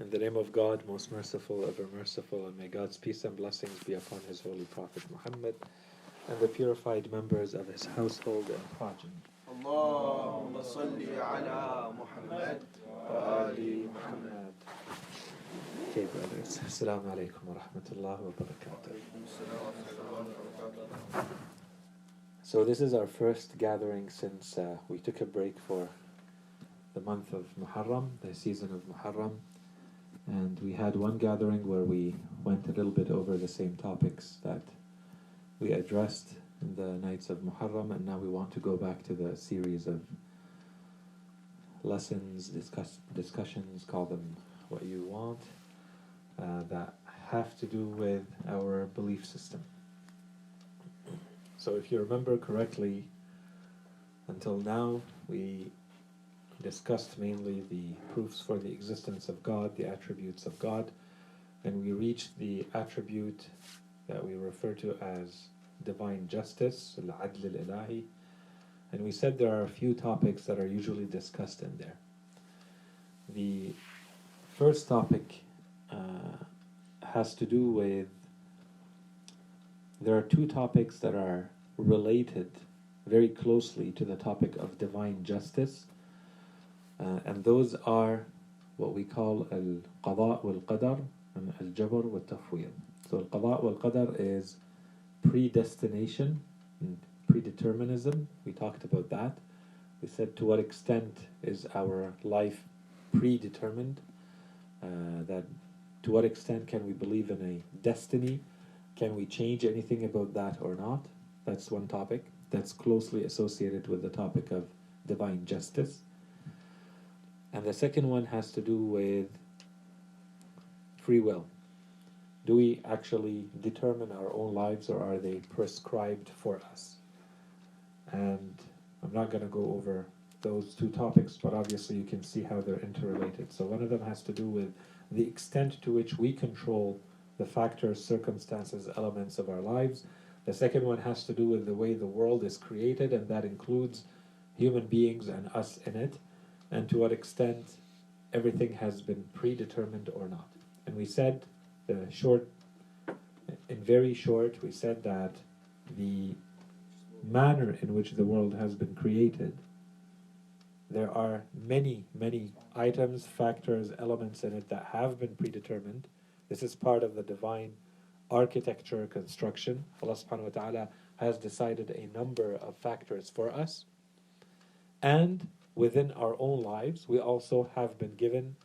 In the name of God, most merciful, ever merciful, and may God's peace and blessings be upon His holy Prophet Muhammad and the purified members of his household and progeny. اللهم صل على محمد وآل محمد Okay, brothers. Assalamu alaikum wa rahmatullahi wa barakatuh. So, this is our first gathering since uh, we took a break for the month of Muharram, the season of Muharram. And we had one gathering where we went a little bit over the same topics that we addressed in the nights of Muharram, and now we want to go back to the series of lessons, discuss, discussions, call them what you want, uh, that have to do with our belief system. So, if you remember correctly, until now we discussed mainly the proofs for the existence of God, the attributes of God, and we reached the attribute that we refer to as divine justice, al-adl al-ilahi, and we said there are a few topics that are usually discussed in there. The first topic uh, has to do with there are two topics that are related very closely to the topic of divine justice, uh, and those are what we call al-qada wal-qadar and al-jabr wal-tafwid. So al-qada wal-qadar is predestination and predeterminism. We talked about that. We said to what extent is our life predetermined? Uh, that to what extent can we believe in a destiny? Can we change anything about that or not? That's one topic that's closely associated with the topic of divine justice. And the second one has to do with free will. Do we actually determine our own lives or are they prescribed for us? And I'm not going to go over those two topics, but obviously you can see how they're interrelated. So one of them has to do with the extent to which we control the factors, circumstances, elements of our lives. The second one has to do with the way the world is created, and that includes human beings and us in it, and to what extent everything has been predetermined or not. And we said the short, in very short, we said that the manner in which the world has been created, there are many, many items, factors, elements in it that have been predetermined. This is part of the divine architecture construction. Allah subhanahu wa ta'ala has decided a number of factors for us. And within our own lives, we also have been given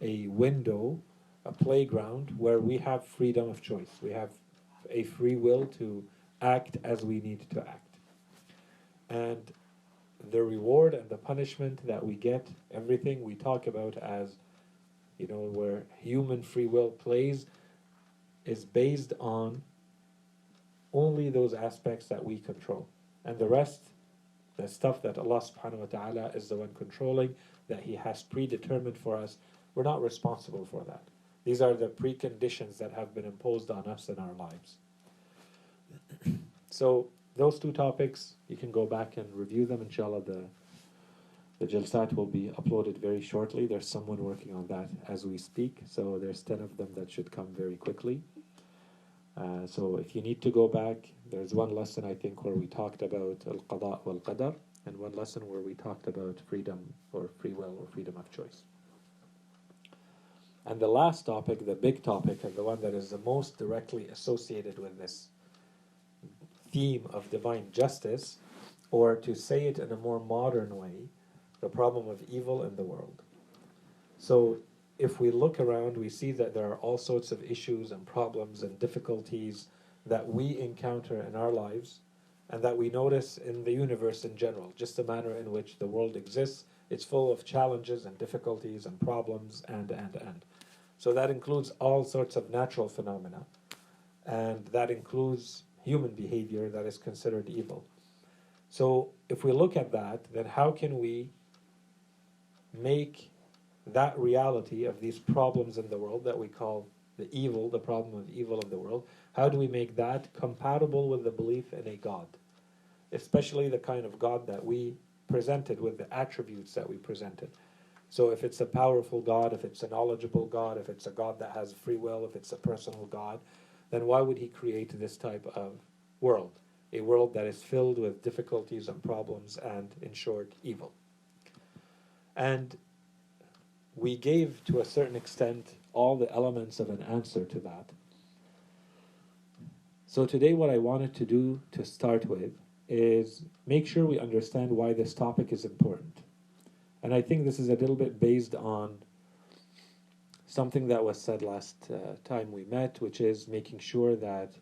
a window a playground where we have freedom of choice. We have a free will to act as we need to act. And the reward and the punishment that we get, everything we talk about as, you know, where human free will plays, is based on only those aspects that we control. And the rest, the stuff that Allah subhanahu wa ta'ala is the one controlling, that He has predetermined for us, we're not responsible for that. These are the preconditions that have been imposed on us in our lives. so those two topics, you can go back and review them. Inshallah, the the jalsat will be uploaded very shortly. There's someone working on that as we speak. So there's ten of them that should come very quickly. Uh, so if you need to go back, there's one lesson I think where we talked about al qada wal qadar, and one lesson where we talked about freedom or free will or freedom of choice. And the last topic, the big topic, and the one that is the most directly associated with this theme of divine justice, or to say it in a more modern way, the problem of evil in the world. So, if we look around, we see that there are all sorts of issues and problems and difficulties that we encounter in our lives and that we notice in the universe in general, just the manner in which the world exists. It's full of challenges and difficulties and problems and, and, and. So that includes all sorts of natural phenomena, and that includes human behavior that is considered evil. So if we look at that, then how can we make that reality of these problems in the world that we call the evil, the problem of evil of the world, how do we make that compatible with the belief in a God? Especially the kind of God that we presented with the attributes that we presented. So if it's a powerful God, if it's a knowledgeable God, if it's a God that has free will, if it's a personal God, then why would he create this type of world? A world that is filled with difficulties and problems and, in short, evil. And we gave, to a certain extent, all the elements of an answer to that. So today, what I wanted to do to start with is make sure we understand why this topic is important. And I think this is a little bit based on something that was said last uh, time we met, which is making sure that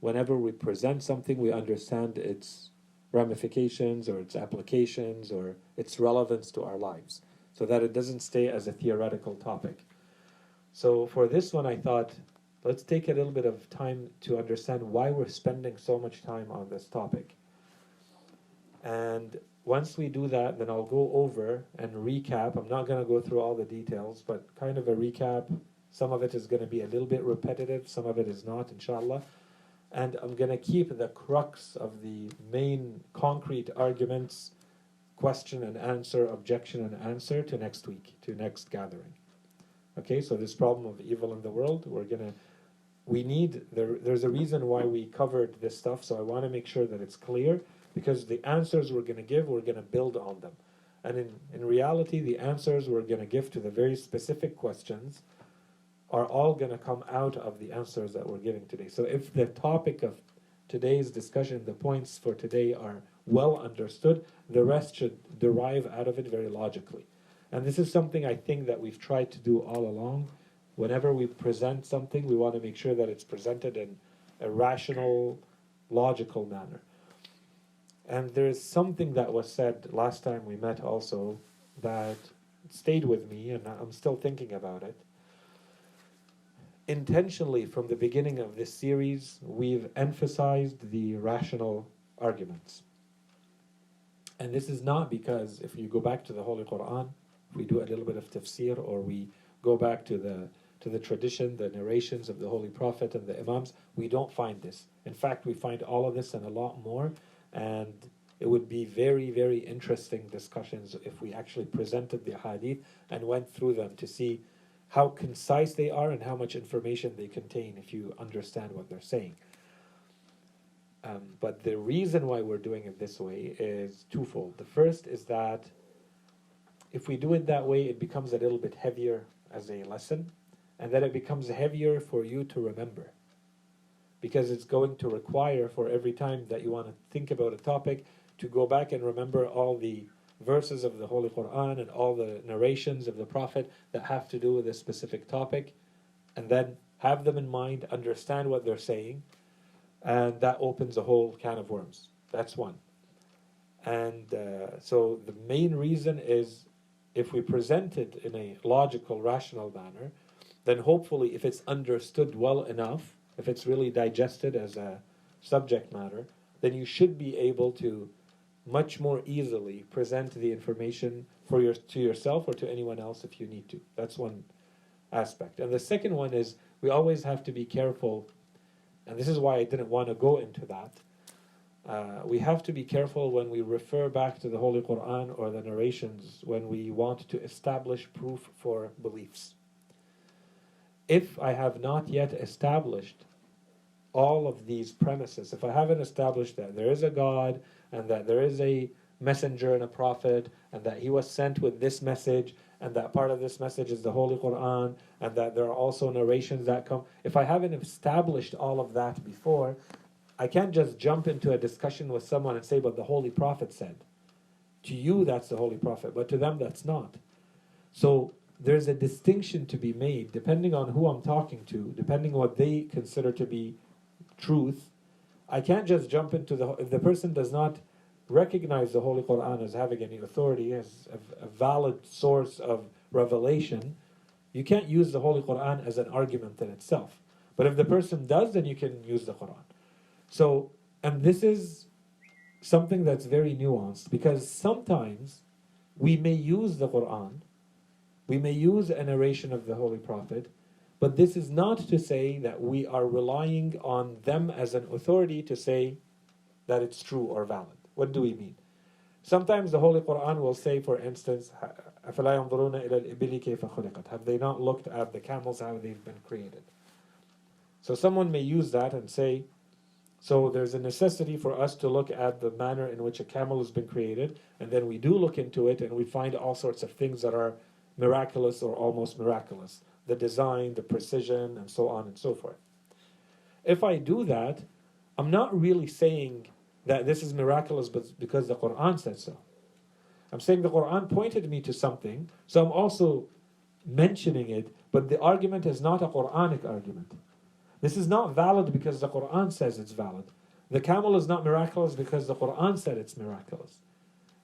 whenever we present something, we understand its ramifications or its applications or its relevance to our lives so that it doesn't stay as a theoretical topic. So for this one, I thought let's take a little bit of time to understand why we're spending so much time on this topic. And once we do that, then I'll go over and recap. I'm not going to go through all the details, but kind of a recap. Some of it is going to be a little bit repetitive, some of it is not, inshallah. And I'm going to keep the crux of the main concrete arguments, question and answer, objection and answer to next week, to next gathering. Okay, so this problem of evil in the world, we're to we need there, there's a reason why we covered this stuff so i want to make sure that it's clear because the answers we're to give, we're to build on them. And in, in reality, the answers we're to give to the very specific questions are all to come out of the answers that we're giving today. So if the topic of today's discussion, the points for today are well understood, the rest should derive out of it very logically. And this is something I think that we've tried to do all along. Whenever we present something, we want to make sure that it's presented in a rational, logical manner. And there's something that was said last time we met also that stayed with me, and I'm still thinking about it. Intentionally, from the beginning of this series, we've emphasized the rational arguments. And this is not because if you go back to the Holy Quran, we do a little bit of tafsir, or we go back to the to the tradition, the narrations of the Holy Prophet and the Imams, we don't find this. In fact, we find all of this and a lot more and it would be very, very interesting discussions if we actually presented the hadith and went through them to see how concise they are and how much information they contain if you understand what they're saying. Um, but the reason why we're doing it this way is twofold. The first is that if we do it that way, it becomes a little bit heavier as a lesson, and then it becomes heavier for you to remember because it's going to require for every time that you want to think about a topic to go back and remember all the verses of the Holy Quran and all the narrations of the Prophet that have to do with a specific topic, and then have them in mind, understand what they're saying, and that opens a whole can of worms. That's one. And uh, so the main reason is if we present it in a logical, rational manner, then hopefully, if it's understood well enough, if it's really digested as a subject matter, then you should be able to much more easily present the information for your to yourself or to anyone else if you need to. That's one aspect. And the second one is we always have to be careful, and this is why I didn't want to go into that. Uh, we have to be careful when we refer back to the Holy Quran or the narrations when we want to establish proof for beliefs. If I have not yet established all of these premises, if I haven't established that there is a God and that there is a messenger and a prophet and that he was sent with this message and that part of this message is the Holy Quran and that there are also narrations that come, if I haven't established all of that before, I can't just jump into a discussion with someone and say, but the Holy Prophet said. To you, that's the Holy Prophet, but to them, that's not. So there's a distinction to be made depending on who I'm talking to, depending on what they consider to be truth, I can't just jump into the. If the person does not recognize the Holy Quran as having any authority, as a, a valid source of revelation, you can't use the Holy Quran as an argument in itself. But if the person does, then you can use the Quran. So, and this is something that's very nuanced because sometimes we may use the Quran, we may use a narration of the Holy Prophet, but this is not to say that we are relying on them as an authority to say that it's true or valid. What do we mean? Sometimes the Holy Quran will say, for instance, Have they not looked at the camels, how they've been created? So someone may use that and say, so there's a necessity for us to look at the manner in which a camel has been created, and then we do look into it and we find all sorts of things that are miraculous or almost miraculous the design, the precision, and so on and so forth. If I do that, I'm not really saying that this is miraculous but because the Quran said so. I'm saying the Quran pointed me to something, so I'm also mentioning it, but the argument is not a Quranic argument. This is not valid because the Quran says it's valid. The camel is not miraculous because the Quran said it's miraculous.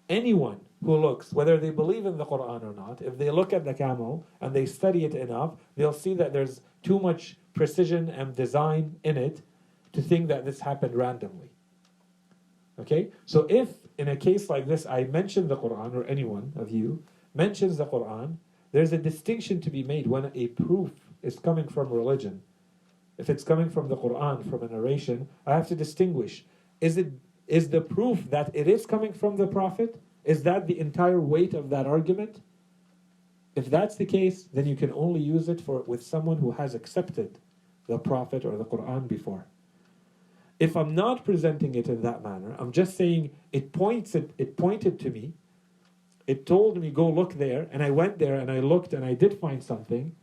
Anyone who looks, whether they believe in the Quran or not, if they look at the camel and they study it enough, they'll see that there's too much precision and design in it to think that this happened randomly. Okay? So if in a case like this I mention the Quran or anyone of you mentions the Quran, there's a distinction to be made when a proof is coming from religion. If it's coming from the Quran, from a narration, I have to distinguish. Is it is the proof that it is coming from the Prophet? Is that the entire weight of that argument? If that's the case, then you can only use it for with someone who has accepted the Prophet or the Quran before. If I'm not presenting it in that manner, I'm just saying it points it, it pointed to me, it told me go look there, and I went there and I looked and I did find something.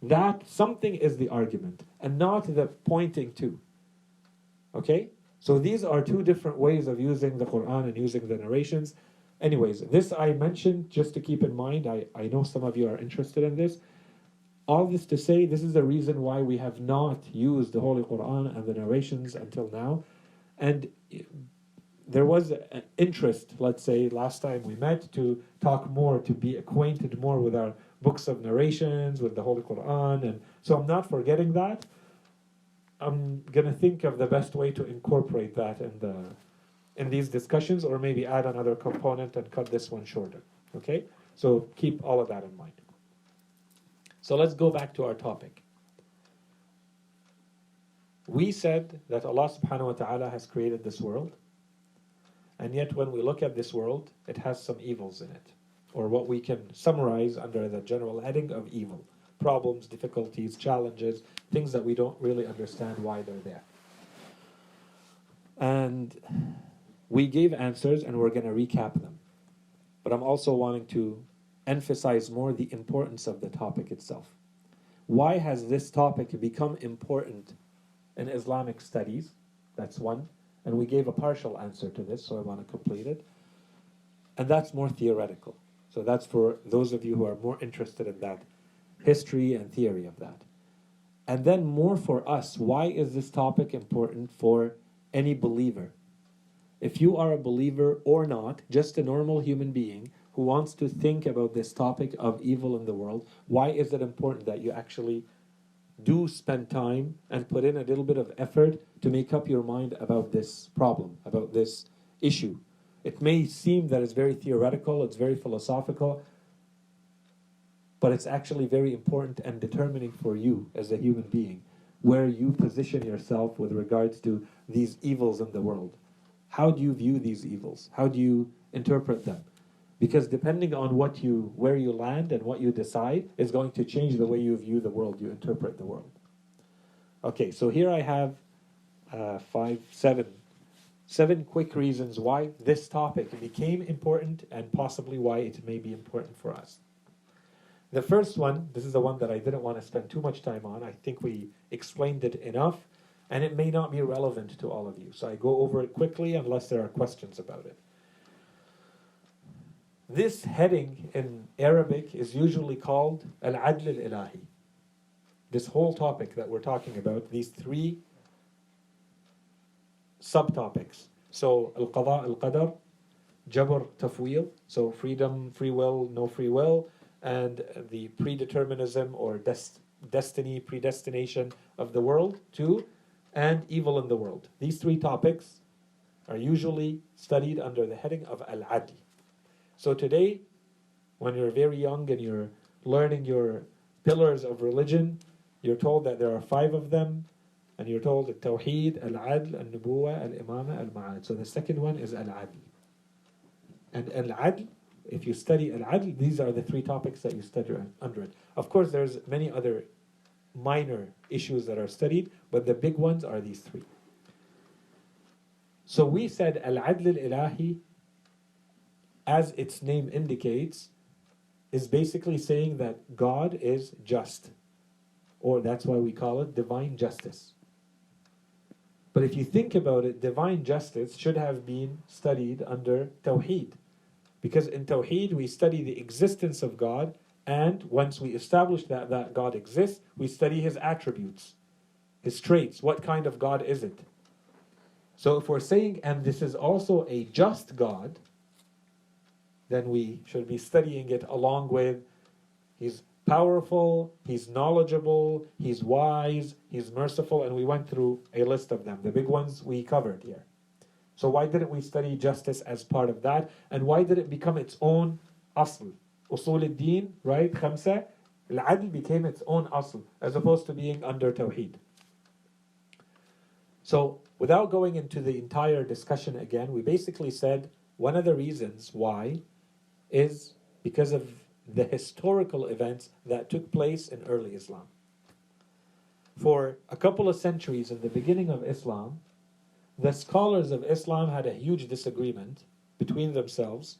That something is the argument, and not the pointing to. Okay? So these are two different ways of using the Quran and using the narrations. Anyways, this I mentioned just to keep in mind. I, I know some of you are interested in this. All this to say, this is the reason why we have not used the Holy Quran and the narrations until now. And there was an interest, let's say, last time we met to talk more, to be acquainted more with our books of narrations, with the Holy Quran. And so I'm not forgetting that. I'm gonna think of the best way to incorporate that in the in these discussions, or maybe add another component and cut this one shorter. Okay, so keep all of that in mind. So let's go back to our topic. We said that Allah subhanahu wa ta'ala has created this world, and yet when we look at this world, it has some evils in it, or what we can summarize under the general heading of evil problems, difficulties, challenges, things that we don't really understand why they're there. And we gave answers and we're going to recap them. But I'm also wanting to emphasize more the importance of the topic itself. Why has this topic become important in Islamic studies? That's one. And we gave a partial answer to this, so I want to complete it. And that's more theoretical. So that's for those of you who are more interested in that history and theory of that. And then, more for us, why is this topic important for any believer? If you are a believer or not, just a normal human being who wants to think about this topic of evil in the world, why is it important that you actually do spend time and put in a little bit of effort to make up your mind about this problem, about this issue? It may seem that it's very theoretical, it's very philosophical, but it's actually very important and determining for you as a human being where you position yourself with regards to these evils in the world. How do you view these evils? How do you interpret them? Because depending on what you where you land and what you decide is going to change the way you view the world, you interpret the world. Okay, so here I have uh, five, seven, seven quick reasons why this topic became important and possibly why it may be important for us. The first one, this is the one that I didn't want to spend too much time on. I think we explained it enough, and it may not be relevant to all of you. So I go over it quickly unless there are questions about it. This heading in Arabic is usually called Al Adl al Ilahi. This whole topic that we're talking about, these three subtopics. So Al Qada Al Qadar, Jabr Tafwid, so freedom, free will, no free will, and the predeterminism or des- destiny, predestination of the world, two, and evil in the world. These three topics are usually studied under the heading of Al Adl. So today, when you're very young and you're learning your pillars of religion, you're told that there are five of them, and you're told Tawheed, Al Adl, Al Nubuwa, Al Imama, Al Ma'ad. So the second one is Al Adl. And Al Adl if you study al-adl, these are the three topics that you study under it. Of course, there's many other minor issues that are studied, but the big ones are these three. So we said al-adl al-ilahi, as its name indicates, is basically saying that God is just, or that's why we call it divine justice. But if you think about it, divine justice should have been studied under Tawheed. Because in Tawheed, we study the existence of God, and once we establish that, that God exists, we study his attributes, his traits. What kind of God is it? So if we're saying, and this is also a just God, then we should be studying it along with He's powerful, He's knowledgeable, He's wise, He's merciful, and we went through a list of them. The big ones we covered here. So why didn't we study justice as part of that? And why did it become its own asl? Usul al-Din, right? Khamsa. Al-Adl became its own asl, as opposed to being under Tawheed. So, without going into the entire discussion again, we basically said one of the reasons why is because of the historical events that took place in early Islam. For a couple of centuries in the beginning of Islam, the scholars of Islam had a huge disagreement between themselves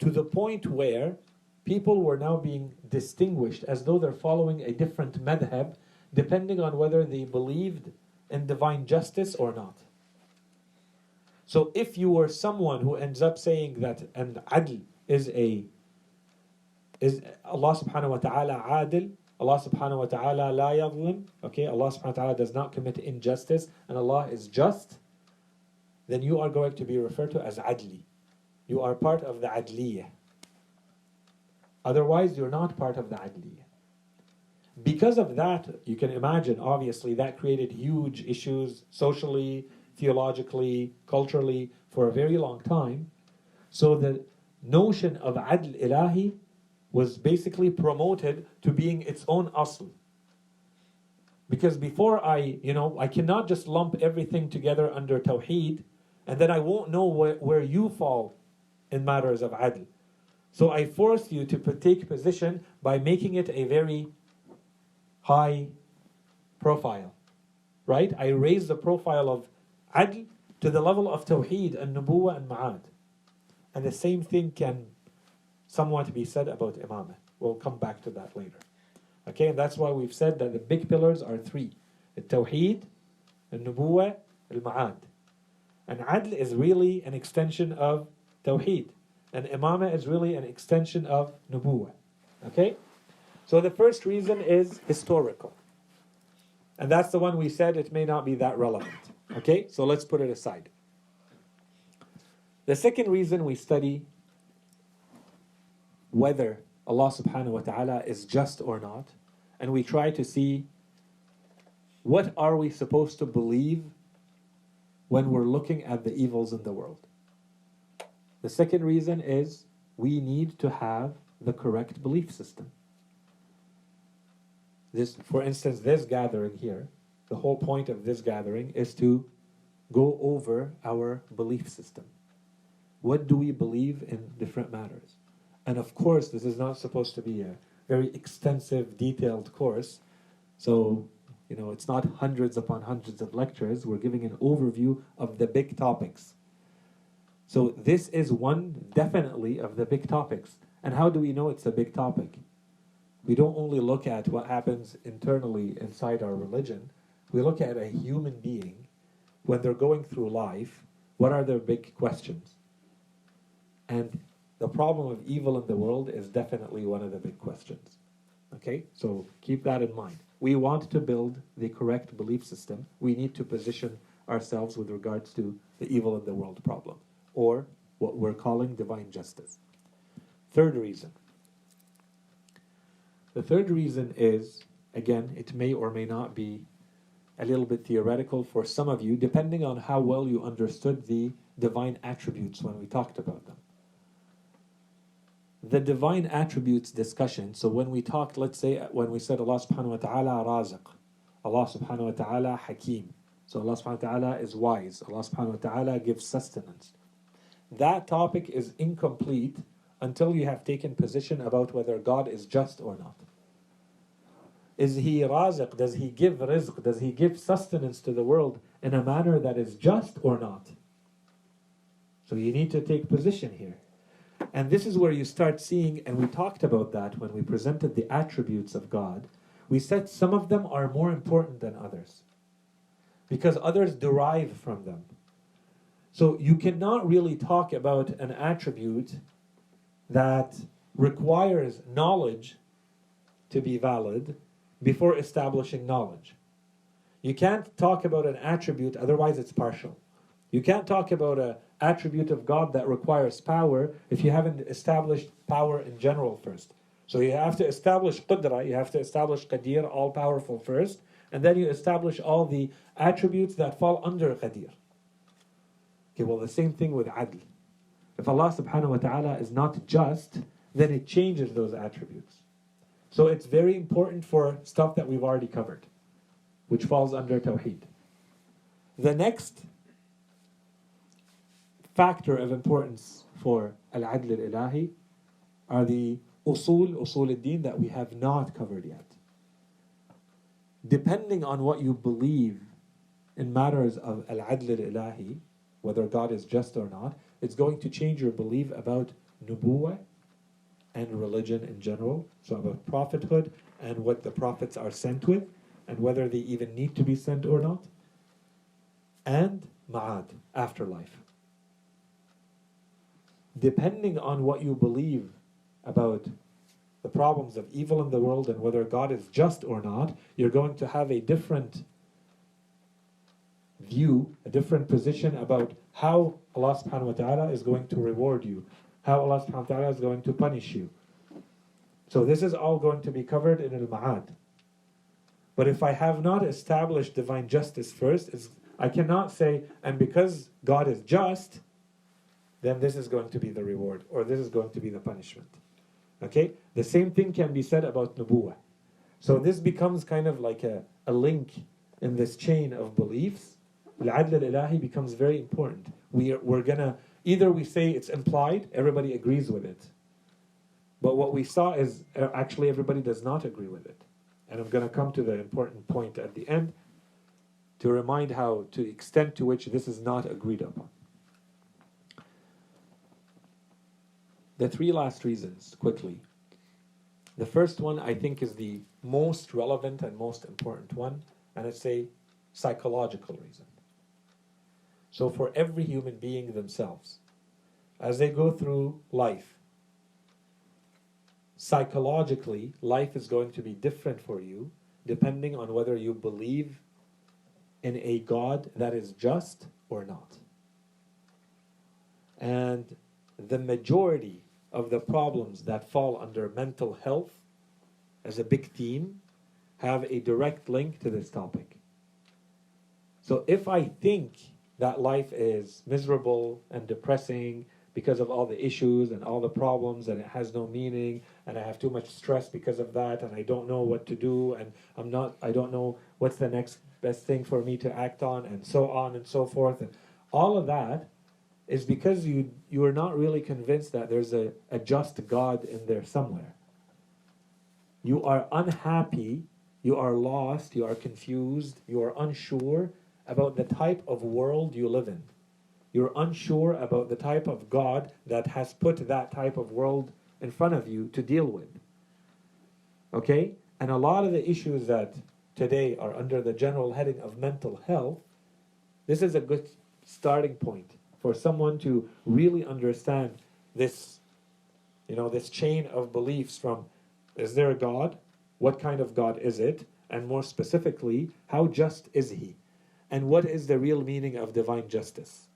to the point where people were now being distinguished as though they're following a different madhab depending on whether they believed in divine justice or not. So if you were someone who ends up saying that an adl is a is Allah subhanahu wa ta'ala adil, Allah subhanahu wa ta'ala la yadlim, okay, Allah subhanahu wa ta'ala does not commit injustice and Allah is just, then you are going to be referred to as adli. You are part of the adliyah. Otherwise, you're not part of the adliyah. Because of that, you can imagine, obviously, that created huge issues socially, theologically, culturally for a very long time. So the notion of adl ilahi was basically promoted to being its own asl. Because before I, you know, I cannot just lump everything together under tawheed and then I won't know where, where you fall in matters of adl. So I force you to take position by making it a very high profile. Right? I raise the profile of adl to the level of tawheed and nubuwa and ma'ad. And the same thing can somewhat be said about imamah. We'll come back to that later. Okay, and that's why we've said that the big pillars are three. Tawheed, nubuwa, al-ma'ad. And adl is really an extension of tawheed. And imamah is really an extension of nubuwa. Okay? So the first reason is historical. And that's the one we said it may not be that relevant. Okay? So let's put it aside. The second reason we study whether Allah subhanahu wa ta'ala is just or not, and we try to see what are we supposed to believe when we're looking at the evils in the world. The second reason is we need to have the correct belief system. This, for instance, this gathering here, the whole point of this gathering is to go over our belief system. What do we believe in different matters? And of course, this is not supposed to be a very extensive, detailed course. So, you know, it's not hundreds upon hundreds of lectures. We're giving an overview of the big topics. So, this is one definitely of the big topics. And how do we know it's a big topic? We don't only look at what happens internally inside our religion, we look at a human being when they're going through life. What are their big questions? And the problem of evil in the world is definitely one of the big questions. Okay, so keep that in mind. We want to build the correct belief system. We need to position ourselves with regards to the evil in the world problem, or what we're calling divine justice. Third reason. The third reason is, again, it may or may not be a little bit theoretical for some of you, depending on how well you understood the divine attributes when we talked about them the divine attributes discussion. So when we talked, let's say when we said Allah subhanahu wa ta'ala raziq, Allah subhanahu wa ta'ala hakim. So Allah subhanahu wa ta'ala is wise. Allah subhanahu wa ta'ala gives sustenance. That topic is incomplete until you have taken position about whether God is just or not. Is he raziq? Does he give rizq? Does he give sustenance to the world in a manner that is just or not? So you need to take position here. And this is where you start seeing, and we talked about that when we presented the attributes of God. We said some of them are more important than others because others derive from them. So you cannot really talk about an attribute that requires knowledge to be valid before establishing knowledge. You can't talk about an attribute, otherwise, it's partial. You can't talk about an attribute of God that requires power if you haven't established power in general first. So you have to establish qudra, you have to establish qadir, all powerful first, and then you establish all the attributes that fall under qadir. Okay, well, the same thing with adl. If Allah subhanahu wa ta'ala is not just, then it changes those attributes. So it's very important for stuff that we've already covered, which falls under Tawheed. The next factor of importance for Al-Adl al-Ilahi are the usul, usul al-Din that we have not covered yet. Depending on what you believe in matters of Al-Adl al-Ilahi, whether God is just or not, it's going to change your belief about nubuwah and religion in general, so about prophethood and what the prophets are sent with, and whether they even need to be sent or not, and ma'ad, afterlife. Depending on what you believe about the problems of evil in the world and whether God is just or not, you're going to have a different view, a different position about how Allah subhanahu wa ta'ala is going to reward you, how Allah subhanahu wa ta'ala is going to punish you. So this is all going to be covered in al-ma'ad. But if I have not established divine justice first, I cannot say, and because God is just, then this is going to be the reward, or this is going to be the punishment. Okay? The same thing can be said about nubuwah. So this becomes kind of like a, a link in this chain of beliefs. Al-adl al-ilahi becomes very important. We are, we're gonna, either we say it's implied, everybody agrees with it. But what we saw is uh, actually everybody does not agree with it. And I'm to come to the important point at the end to remind how, to extent to which this is not agreed upon. The three last reasons, quickly. The first one, I think, is the most relevant and most important one, and it's a psychological reason. So, for every human being themselves, as they go through life, psychologically, life is going to be different for you depending on whether you believe in a God that is just or not. And the majority of the problems that fall under mental health as a big theme have a direct link to this topic. So if I think that life is miserable and depressing because of all the issues and all the problems and it has no meaning and I have too much stress because of that and I don't know what to do and I'm not I don't know what's the next best thing for me to act on and so on and so forth and all of that is because you you are not really convinced that there's a, a just God in there somewhere. You are unhappy, you are lost, you are confused, you are unsure about the type of world you live in. You're unsure about the type of God that has put that type of world in front of you to deal with. Okay? And a lot of the issues that today are under the general heading of mental health, this is a good starting point for someone to really understand this, you know, this chain of beliefs from is there a God? What kind of God is it? And more specifically, how just is he? And what is the real meaning of divine justice?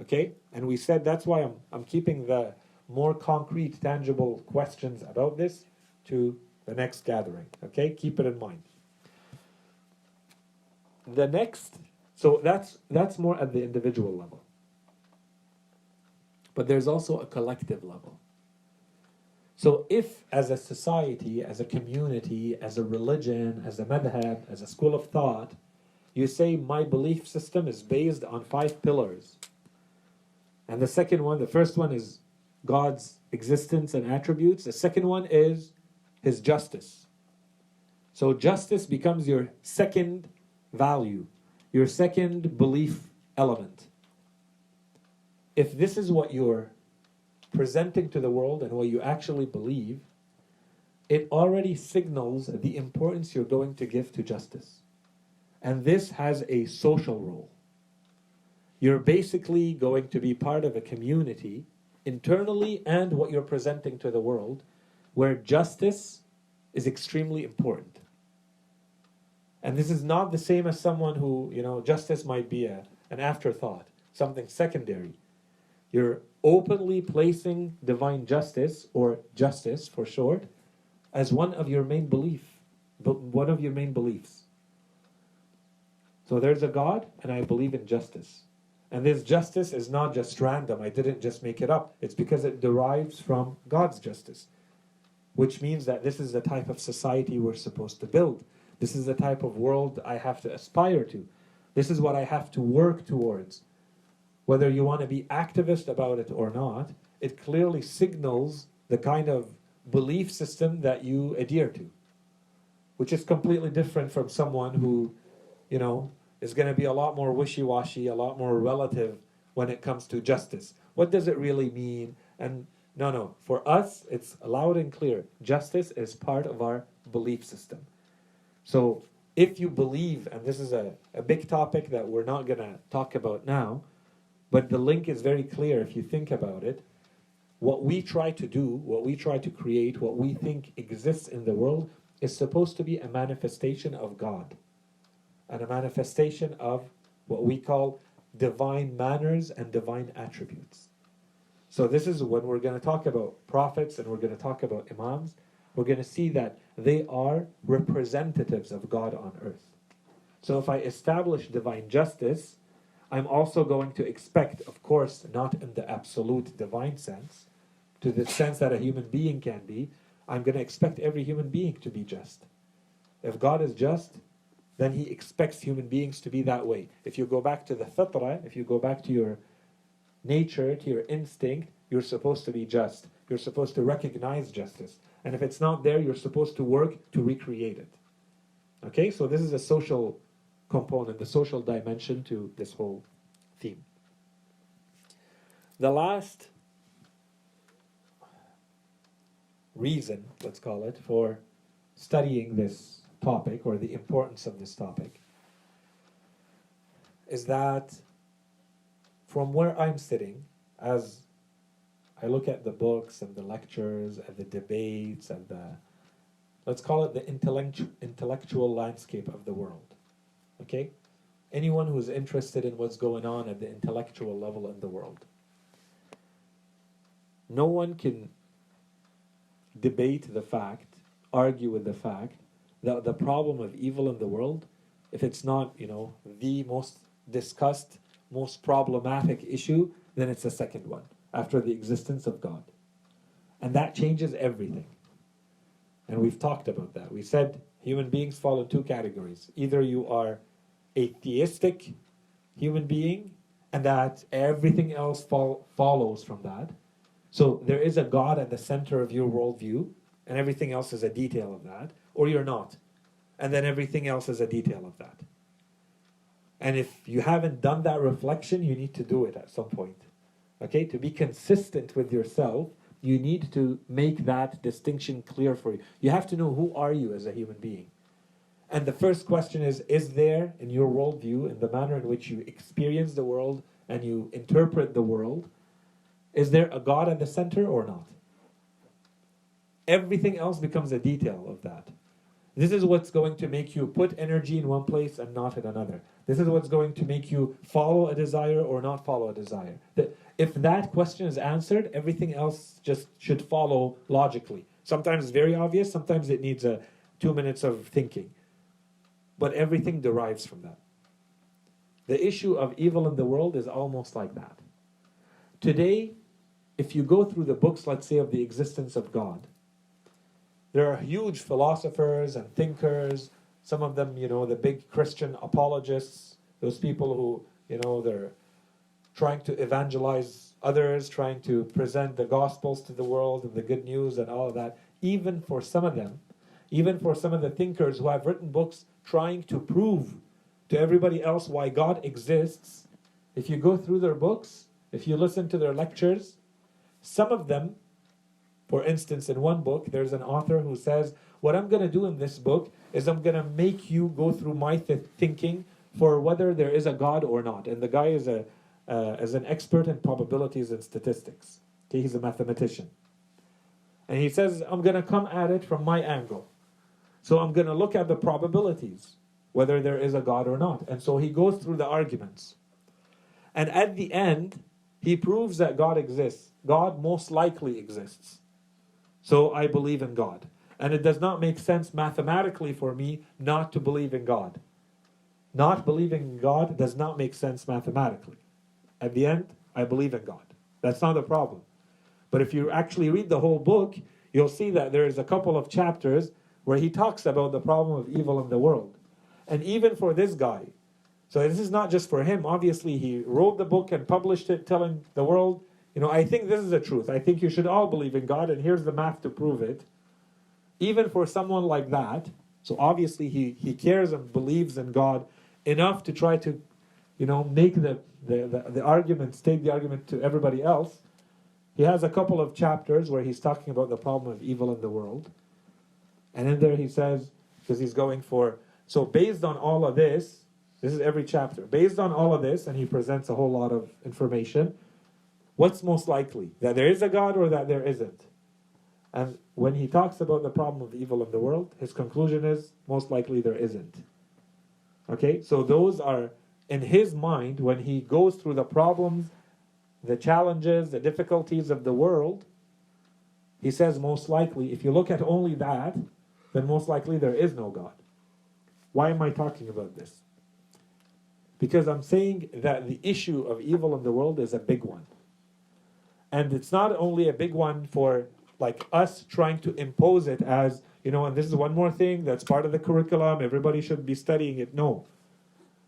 Okay? And we said that's why I'm, I'm keeping the more concrete, tangible questions about this to the next gathering. Okay? Keep it in mind. The next, so that's that's more at the individual level. But there's also a collective level. So if as a society, as a community, as a religion, as a madhab, as a school of thought, you say my belief system is based on five pillars. And the second one, the first one is God's existence and attributes. The second one is His justice. So justice becomes your second value, your second belief element. If this is what you're presenting to the world and what you actually believe, it already signals the importance you're going to give to justice. And this has a social role. You're basically going to be part of a community, internally and what you're presenting to the world, where justice is extremely important. And this is not the same as someone who, you know, justice might be a, an afterthought, something secondary. You're openly placing divine justice, or justice for short, as one of your main belief, one of your main beliefs. So there's a God, and I believe in justice. And this justice is not just random. I didn't just make it up. It's because it derives from God's justice, which means that this is the type of society we're supposed to build. This is the type of world I have to aspire to. This is what I have to work towards. Whether you want to be activist about it or not, it clearly signals the kind of belief system that you adhere to, which is completely different from someone who, you know, is going to be a lot more wishy washy, a lot more relative when it comes to justice. What does it really mean? And no, no, for us, it's loud and clear. Justice is part of our belief system. So if you believe, and this is a, a big topic that we're not going to talk about now, but the link is very clear if you think about it. What we try to do, what we try to create, what we think exists in the world is supposed to be a manifestation of God and a manifestation of what we call divine manners and divine attributes. So, this is when we're going to talk about prophets and we're going to talk about imams, we're going to see that they are representatives of God on earth. So, if I establish divine justice, I'm also going to expect, of course, not in the absolute divine sense, to the sense that a human being can be, I'm going to expect every human being to be just. If God is just, then He expects human beings to be that way. If you go back to the fitrah, if you go back to your nature, to your instinct, you're supposed to be just. You're supposed to recognize justice. And if it's not there, you're supposed to work to recreate it. Okay, so this is a social component, the social dimension to this whole theme. The last reason, let's call it, for studying this topic or the importance of this topic is that from where I'm sitting, as I look at the books and the lectures and the debates and the, let's call it the intellectual, intellectual landscape of the world. Okay? Anyone who's interested in what's going on at the intellectual level in the world. No one can debate the fact, argue with the fact the, the problem of evil in the world, if it's not, you know, the most discussed, most problematic issue, then it's the second one after the existence of God. And that changes everything. And we've talked about that. We said human beings fall in two categories. Either you are a theistic human being, and that everything else fol- follows from that. So there is a God at the center of your worldview, and everything else is a detail of that or you're not. And then everything else is a detail of that. And if you haven't done that reflection, you need to do it at some point. Okay? To be consistent with yourself, you need to make that distinction clear for you. You have to know who are you as a human being. And the first question is Is there in your worldview, in the manner in which you experience the world and you interpret the world, is there a God at the center or not? Everything else becomes a detail of that. This is what's going to make you put energy in one place and not in another. This is what's going to make you follow a desire or not follow a desire. If that question is answered, everything else just should follow logically. Sometimes it's very obvious, sometimes it needs a two minutes of thinking. But everything derives from that. The issue of evil in the world is almost like that. Today, if you go through the books, let's say, of the existence of God, there are huge philosophers and thinkers, some of them, you know, the big Christian apologists, those people who, you know, they're trying to evangelize others trying to present the gospels to the world and the good news and all of that. Even for some of them, even for some of the thinkers who have written books trying to prove to everybody else why God exists, if you go through their books, if you listen to their lectures, some of them, for instance, in one book, there's an author who says, What I'm going to do in this book is I'm going to make you go through my th- thinking for whether there is a God or not. And the guy is, a, uh, is an expert in probabilities and statistics. Okay, he's a mathematician. And he says, I'm going to come at it from my angle. So I'm going to look at the probabilities, whether there is a God or not. And so he goes through the arguments. And at the end, he proves that God exists. God most likely exists. So I believe in God. And it does not make sense mathematically for me not to believe in God. Not believing in God does not make sense mathematically. At the end, I believe in God. That's not a problem. But if you actually read the whole book, you'll see that there is a couple of chapters where he talks about the problem of evil in the world. And even for this guy, so this is not just for him. Obviously, he wrote the book and published it, telling the world, you know, I think this is the truth. I think you should all believe in God, and here's the math to prove it. Even for someone like that, so obviously he, he cares and believes in God enough to try to, you know, make the, the, the, the argument, state the argument to everybody else. He has a couple of chapters where he's talking about the problem of evil in the world. And in there he says, because he's going for, so based on all of this, this is every chapter. Based on all of this, and he presents a whole lot of information, what's most likely? That there is a God or that there isn't? And when he talks about the problem of evil in the world, his conclusion is most likely there isn't. Okay, so those are in his mind when he goes through the problems, the challenges, the difficulties of the world. He says most likely, if you look at only that, then most likely there is no God. Why am I talking about this? Because I'm saying that the issue of evil in the world is a big one. And it's not only a big one for like us trying to impose it as, you know, and this is one more thing that's part of the curriculum, everybody should be studying it. No.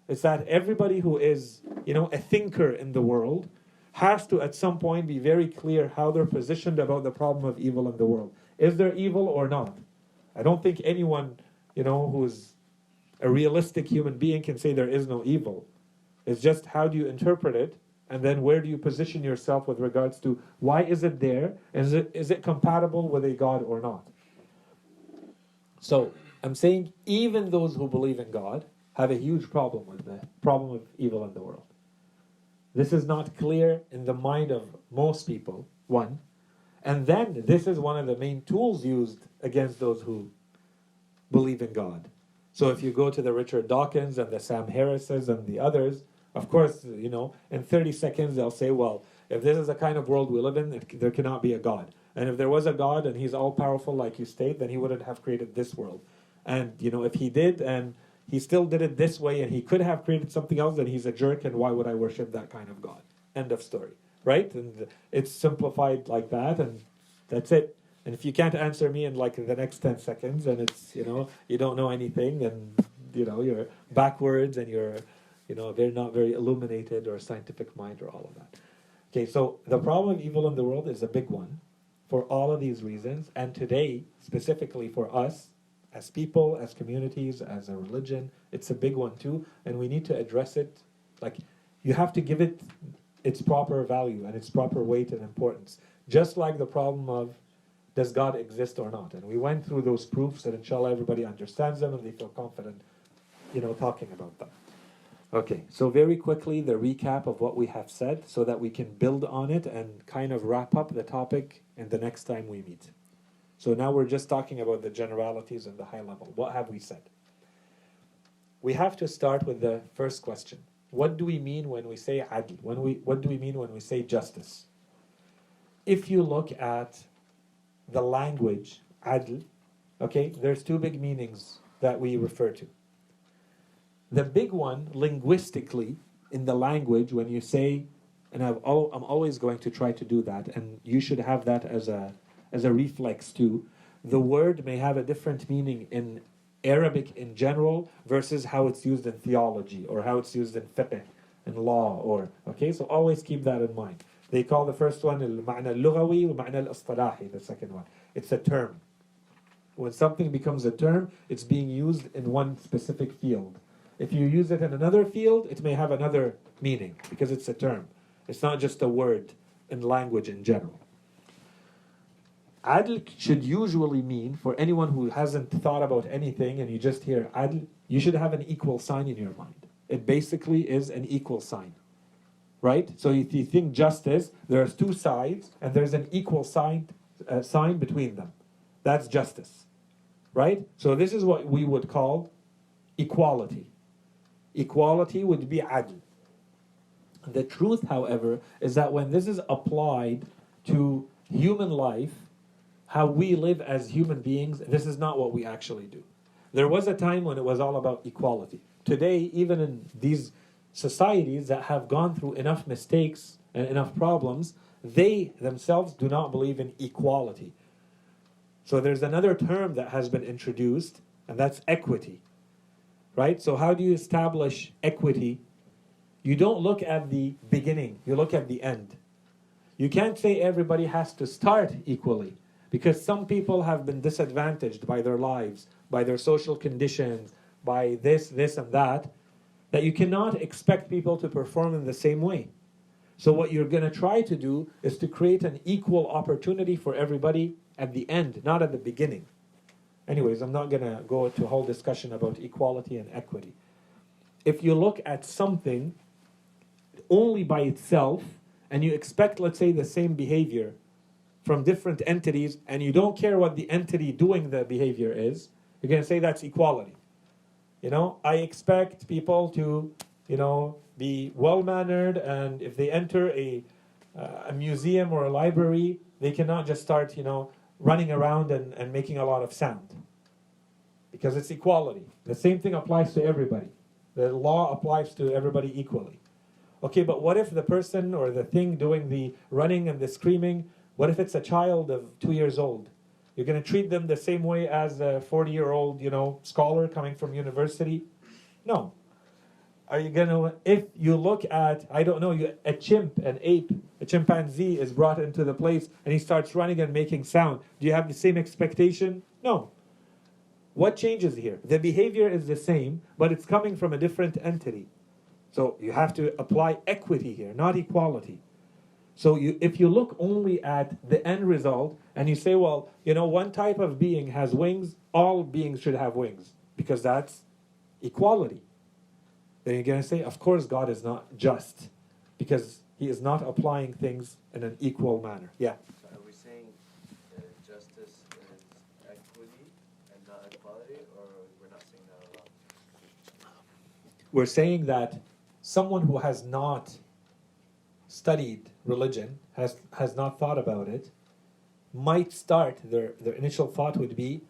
It's that everybody who is, you know, a thinker in the world has to at some point be very clear how they're positioned about the problem of evil in the world. Is there evil or not? I don't think anyone, you know, who's a realistic human being can say there is no evil. It's just how do you interpret it, and then where do you position yourself with regards to why is it there? Is it is it compatible with a God or not? So I'm saying even those who believe in God have a huge problem with the problem of evil in the world. This is not clear in the mind of most people, one. And then this is one of the main tools used against those who believe in God. So if you go to the Richard Dawkins and the Sam Harrises and the others, of course, you know, in 30 seconds they'll say, well, if this is the kind of world we live in, there cannot be a God. And if there was a God and he's all powerful like you state, then he wouldn't have created this world. And, you know, if he did and he still did it this way and he could have created something else, then he's a jerk and why would I worship that kind of God? End of story. Right? And it's simplified like that and that's it. And if you can't answer me in like the next 10 seconds and it's, you know, you don't know anything and, you know, you're backwards and you're, you know, they're not very illuminated or scientific mind or all of that. Okay, so the problem of evil in the world is a big one for all of these reasons. And today, specifically for us, as people, as communities, as a religion, it's a big one too. And we need to address it. Like, you have to give it its proper value and its proper weight and importance. Just like the problem of does God exist or not? And we went through those proofs, and inshallah, everybody understands them and they feel confident, you know, talking about them. Okay, so very quickly, the recap of what we have said so that we can build on it and kind of wrap up the topic in the next time we meet. So now we're just talking about the generalities and the high level. What have we said? We have to start with the first question. What do we mean when we say adl? When we, what do we mean when we say justice? If you look at the language, adl, okay, there's two big meanings that we refer to. The big one, linguistically, in the language, when you say, and i am always going to try to do that, and you should have that as a, as a reflex too. The word may have a different meaning in Arabic in general versus how it's used in theology or how it's used in fiqh, in law, or, okay, so always keep that in mind. They call the first one المعنى اللغوي والمعنى الاصطلاحي, the second one. It's a term. When something becomes a term, it's being used in one specific field. If you use it in another field, it may have another meaning because it's a term. It's not just a word in language in general. Adl should usually mean, for anyone who hasn't thought about anything and you just hear adl, you should have an equal sign in your mind. It basically is an equal sign. Right? So if you think justice, there's two sides and there's an equal sign, uh, sign between them. That's justice. Right? So this is what we would call equality. Equality would be adl. The truth, however, is that when this is applied to human life, how we live as human beings, this is not what we actually do. There was a time when it was all about equality. Today, even in these societies that have gone through enough mistakes and enough problems, they themselves do not believe in equality. So there's another term that has been introduced, and that's equity. Right? So, how do you establish equity? You don't look at the beginning, you look at the end. You can't say everybody has to start equally because some people have been disadvantaged by their lives, by their social conditions, by this, this, and that, that you cannot expect people to perform in the same way. So, what you're going to try to do is to create an equal opportunity for everybody at the end, not at the beginning. Anyways, I'm not going to go into a whole discussion about equality and equity. If you look at something only by itself and you expect, let's say, the same behavior from different entities and you don't care what the entity doing the behavior is, you're going to say that's equality. You know, I expect people to, you know, be well mannered and if they enter a, uh, a museum or a library, they cannot just start, you know, running around and, and making a lot of sound because it's equality. The same thing applies to everybody. The law applies to everybody equally. Okay, but what if the person or the thing doing the running and the screaming what if it's a child of two years old? You're going to treat them the same way as a 40 year old, you know, scholar coming from university? No. Are you going to, if you look at, I don't know, you, a chimp, an ape, a chimpanzee is brought into the place and he starts running and making sound. Do you have the same expectation? No. What changes here? The behavior is the same, but it's coming from a different entity. So you have to apply equity here, not equality. So you, if you look only at the end result and you say, well, you know, one type of being has wings, all beings should have wings because that's equality. Then you're going to say, of course, God is not just because he is not applying things in an equal manner. Yeah. So are we saying uh, justice is equity and not equality, or we're not saying that at all? We're saying that someone who has not studied religion, has, has not thought about it, might start, their, their initial thought would be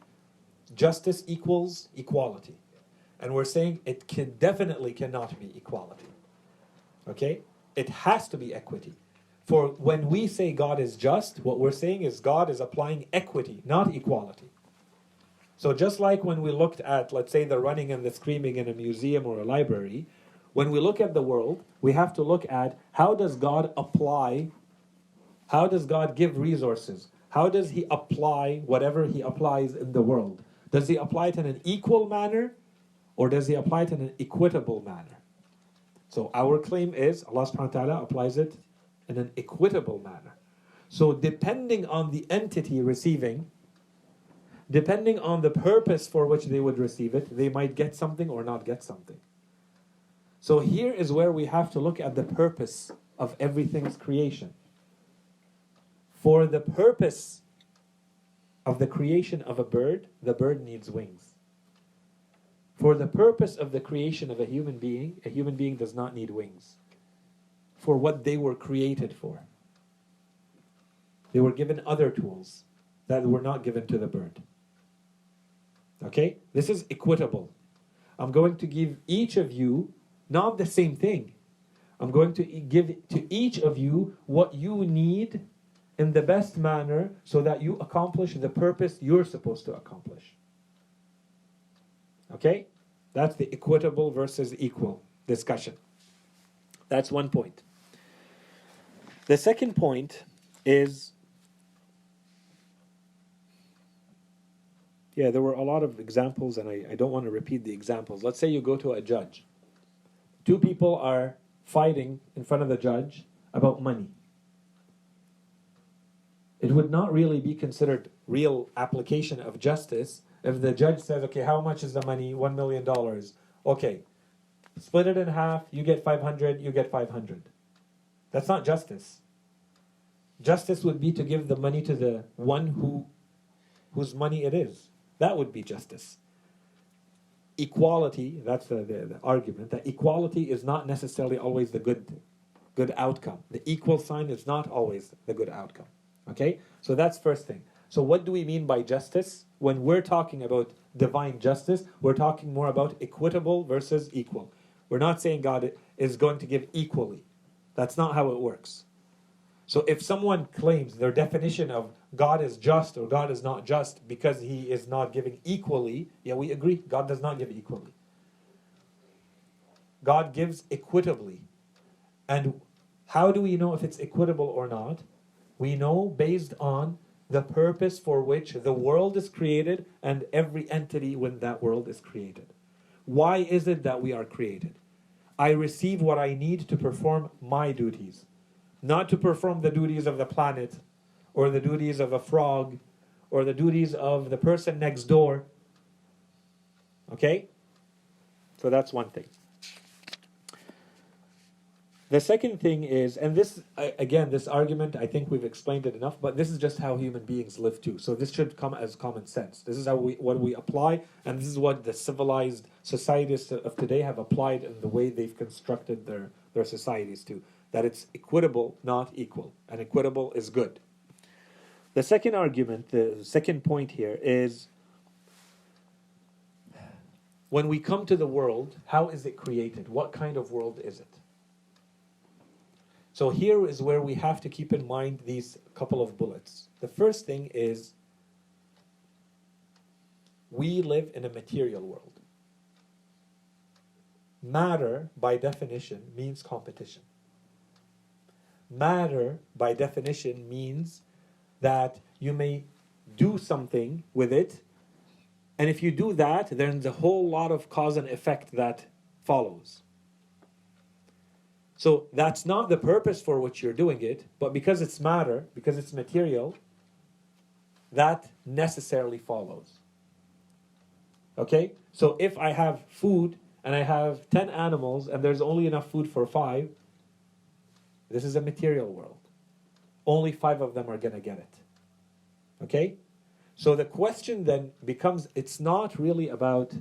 justice equals equality. And we're saying it can definitely cannot be equality. Okay? It has to be equity. For when we say God is just, what we're saying is God is applying equity, not equality. So just like when we looked at, let's say, the running and the screaming in a museum or a library, when we look at the world, we have to look at how does God apply, how does God give resources? How does He apply whatever He applies in the world? Does He apply it in an equal manner or does He apply it in an equitable manner? So our claim is Allah subhanahu wa ta'ala applies it in an equitable manner. So depending on the entity receiving, depending on the purpose for which they would receive it, they might get something or not get something. So here is where we have to look at the purpose of everything's creation. For the purpose of the creation of a bird, the bird needs wings. For the purpose of the creation of a human being, a human being does not need wings. For what they were created for. They were given other tools that were not given to the bird. Okay? This is equitable. I'm going to give each of you not the same thing. I'm going to give to each of you what you need in the best manner so that you accomplish the purpose you're supposed to accomplish. Okay? That's the equitable versus equal discussion. That's one point. The second point is yeah, there were a lot of examples, and I, I don't want to repeat the examples. Let's say you go to a judge. Two people are fighting in front of the judge about money. It would not really be considered real application of justice if the judge says, okay, how much is the money? One million dollars. Okay, split it in half. You get 500, you get 500. That's not justice. Justice would be to give the money to the one who whose money it is. That would be justice. Equality, that's the, the, the argument, that equality is not necessarily always the good good outcome. The equal sign is not always the good outcome. Okay? So that's first thing. So what do we mean by justice? When we're talking about divine justice, we're talking more about equitable versus equal. We're not saying God is going to give equally. That's not how it works. So if someone claims their definition of God is just or God is not just because he is not giving equally, yeah, we agree. God does not give equally. God gives equitably. And how do we know if it's equitable or not? We know based on the purpose for which the world is created and every entity when that world is created. Why is it that we are created? I receive what I need to perform my duties, not to perform the duties of the planet or the duties of a frog or the duties of the person next door. Okay? So that's one thing. The second thing is, and this, again, this argument, I think we've explained it enough, but this is just how human beings live too. So this should come as common sense. This is how we, what we apply, and this is what the civilized societies of today have applied in the way they've constructed their, their societies too. That it's equitable, not equal. And equitable is good. The second argument, the second point here is when we come to the world, how is it created? What kind of world is it? So here is where we have to keep in mind these couple of bullets. The first thing is we live in a material world. Matter, by definition, means competition. Matter, by definition, means that you may do something with it, and if you do that, there's a whole lot of cause and effect that follows. So that's not the purpose for which you're doing it, but because it's matter, because it's material, that necessarily follows. Okay? So if I have food and I have 10 animals and there's only enough food for five, this is a material world. Only five of them are going to get it. Okay? So the question then becomes it's not really about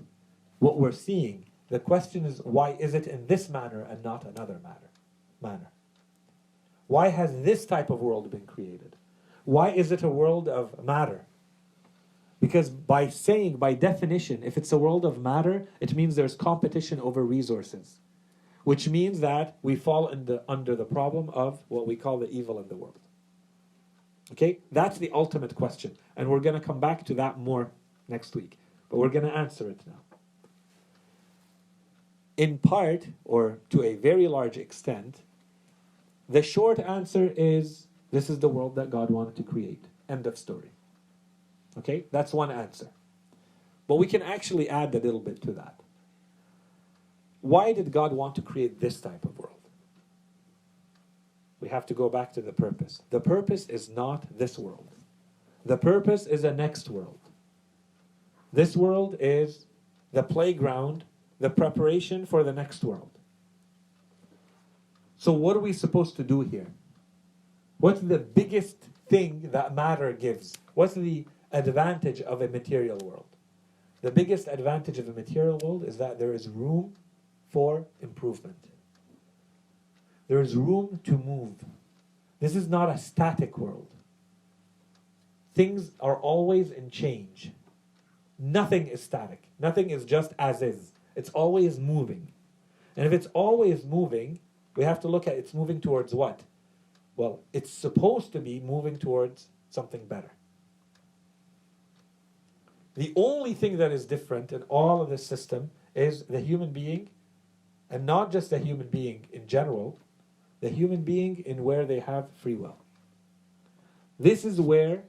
what we're seeing. The question is why is it in this manner and not another manner? manner? Why has this type of world been created? Why is it a world of matter? Because by saying, by definition, if it's a world of matter, it means there's competition over resources, which means that we fall the, under the problem of what we call the evil in the world. Okay, that's the ultimate question, and we're going to come back to that more next week, but we're going to answer it now. In part, or to a very large extent, the short answer is this is the world that God wanted to create. End of story. Okay, that's one answer. But we can actually add a little bit to that. Why did God want to create this type of world? We have to go back to the purpose. The purpose is not this world, the purpose is a next world. This world is the playground, the preparation for the next world. So, what are we supposed to do here? What's the biggest thing that matter gives? What's the advantage of a material world? The biggest advantage of a material world is that there is room for improvement. There is room to move. This is not a static world. Things are always in change. Nothing is static. Nothing is just as is. It's always moving. And if it's always moving, we have to look at it's moving towards what? Well, it's supposed to be moving towards something better. The only thing that is different in all of this system is the human being, and not just the human being in general, the human being in where they have free will. This is where,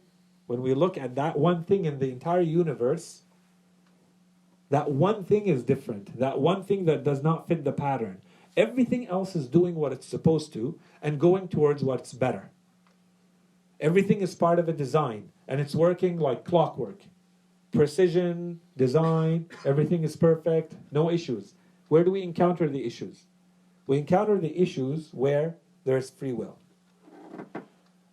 when we look at that one thing in the entire universe, that one thing is different. That one thing that does not fit the pattern. Everything else is doing what it's supposed to and going towards what's better. Everything is part of a design and it's working like clockwork. Precision, design, everything is perfect, no issues. Where do we encounter the issues? We encounter the issues where there's free will.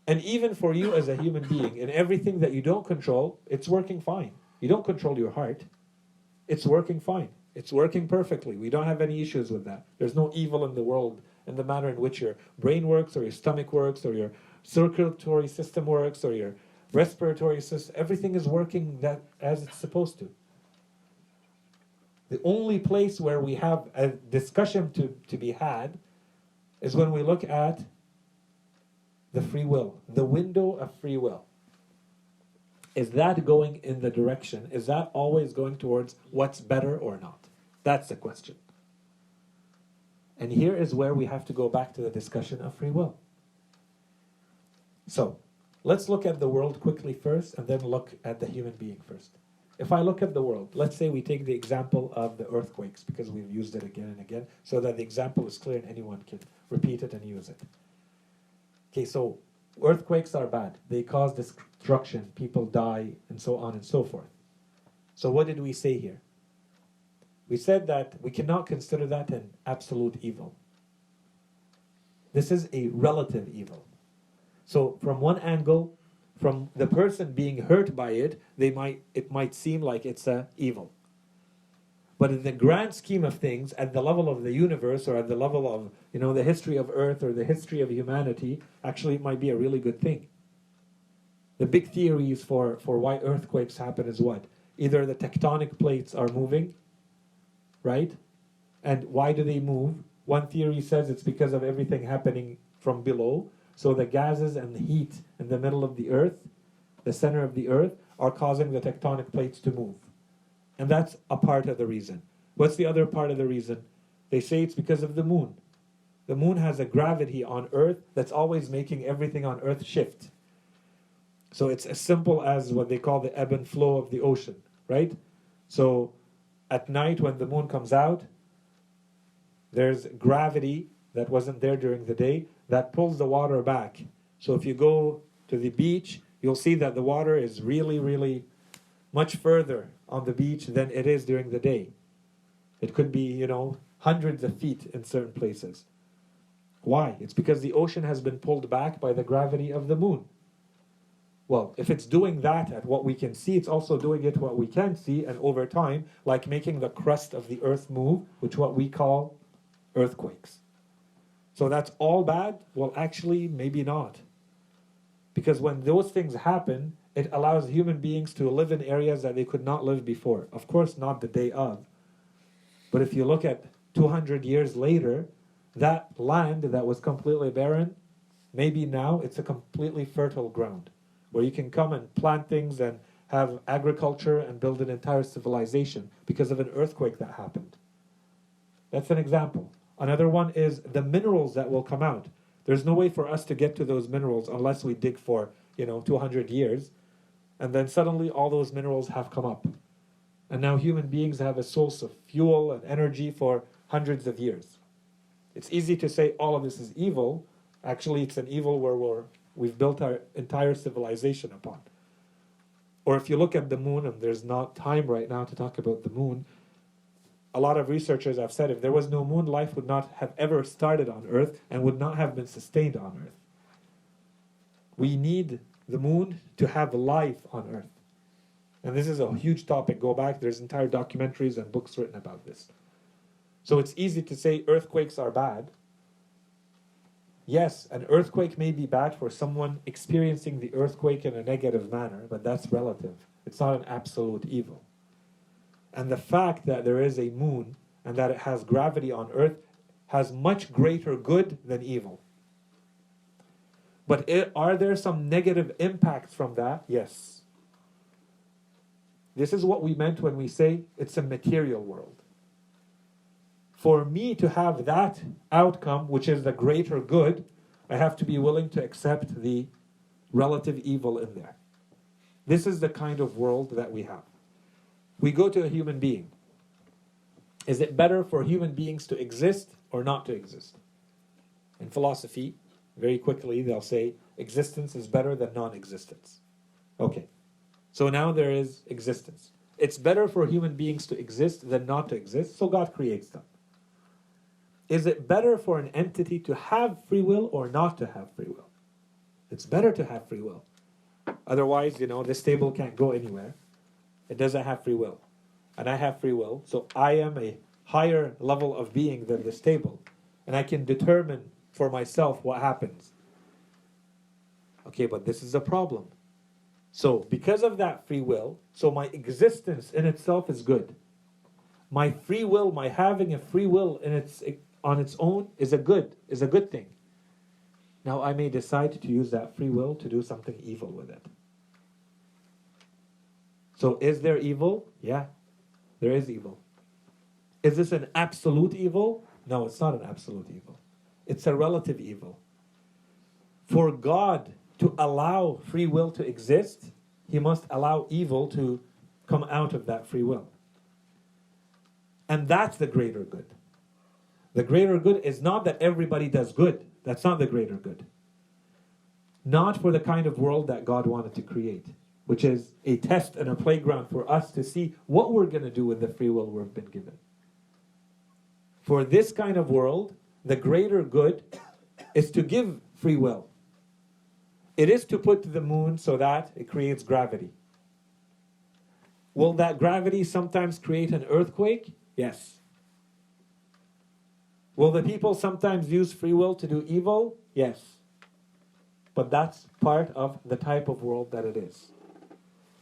And even for you as a human being, in everything that you don't control, it's working fine. You don't control your heart, it's working fine. It's working perfectly. We don't have any issues with that. There's no evil in the world in the manner in which your brain works, or your stomach works, or your circulatory system works, or your respiratory system. Everything is working that as it's supposed to. The only place where we have a discussion to, to be had is when we look at the free will, the window of free will. Is that going in the direction? Is that always going towards what's better or not? That's the question. And here is where we have to go back to the discussion of free will. So, let's look at the world quickly first and then look at the human being first. If I look at the world, let's say we take the example of the earthquakes because we've used it again and again so that the example is clear and anyone can repeat it and use it. Okay, so earthquakes are bad. They cause destruction, people die, and so on and so forth. So, what did we say here? We said that we cannot consider that an absolute evil. This is a relative evil. So, from one angle, from the person being hurt by it, they might it might seem like it's a evil. But in the grand scheme of things, at the level of the universe or at the level of you know the history of Earth or the history of humanity, actually it might be a really good thing. The big theories for, for why earthquakes happen is what? Either the tectonic plates are moving, right? And why do they move? One theory says it's because of everything happening from below. So the gases and the heat in the middle of the earth, the center of the earth, are causing the tectonic plates to move. And that's a part of the reason. What's the other part of the reason? They say it's because of the moon. The moon has a gravity on earth that's always making everything on earth shift. So it's as simple as what they call the ebb and flow of the ocean, right? So at night when the moon comes out, there's gravity that wasn't there during the day that pulls the water back. So if you go to the beach, you'll see that the water is really, really much further on the beach than it is during the day. It could be, you know, hundreds of feet in certain places. Why? It's because the ocean has been pulled back by the gravity of the moon. Well, if it's doing that at what we can see, it's also doing it what we can see, and over time, like making the crust of the earth move, which what we call earthquakes. So that's all bad? Well, actually, maybe not. Because when those things happen, it allows human beings to live in areas that they could not live before. Of course, not the day of. But if you look at 200 years later, that land that was completely barren, maybe now it's a completely fertile ground where you can come and plant things and have agriculture and build an entire civilization because of an earthquake that happened. That's an example. Another one is the minerals that will come out. There's no way for us to get to those minerals unless we dig for, you know, 200 years. And then suddenly all those minerals have come up. And now human beings have a source of fuel and energy for hundreds of years. It's easy to say all of this is evil. Actually, it's an evil where we're we've built our entire civilization upon. Or if you look at the moon, and there's not time right now to talk about the moon, a lot of researchers have said if there was no moon, life would not have ever started on Earth and would not have been sustained on Earth. We need the moon to have life on Earth. And this is a huge topic. Go back, there's entire documentaries and books written about this. So it's easy to say earthquakes are bad, Yes, an earthquake may be bad for someone experiencing the earthquake in a negative manner, but that's relative. It's not an absolute evil. And the fact that there is a moon and that it has gravity on Earth has much greater good than evil. But it, are there some negative impacts from that? Yes. This is what we meant when we say it's a material world. For me to have that outcome, which is the greater good, I have to be willing to accept the relative evil in there. This is the kind of world that we have. We go to a human being. Is it better for human beings to exist or not to exist? In philosophy, very quickly they'll say existence is better than non existence. Okay, so now there is existence. It's better for human beings to exist than not to exist, so God creates them. Is it better for an entity to have free will or not to have free will? It's better to have free will. Otherwise, you know, this table can't go anywhere. It doesn't have free will. And I have free will, so I am a higher level of being than this table. And I can determine for myself what happens. Okay, but this is a problem. So, because of that free will, so my existence in itself is good. My free will, my having a free will in its on its own is a good, is a good thing. Now I may decide to use that free will to do something evil with it. So is there evil? Yeah. There is evil. Is this an absolute evil? No, it's not an absolute evil. It's a relative evil. For God to allow free will to exist, he must allow evil to come out of that free will. And that's the greater good. The greater good is not that everybody does good. That's not the greater good. Not for the kind of world that God wanted to create, which is a test and a playground for us to see what we're going to do with the free will we've been given. For this kind of world, the greater good is to give free will. It is to put the moon so that it creates gravity. Will that gravity sometimes create an earthquake? Yes. Will the people sometimes use free will to do evil? Yes. But that's part of the type of world that it is.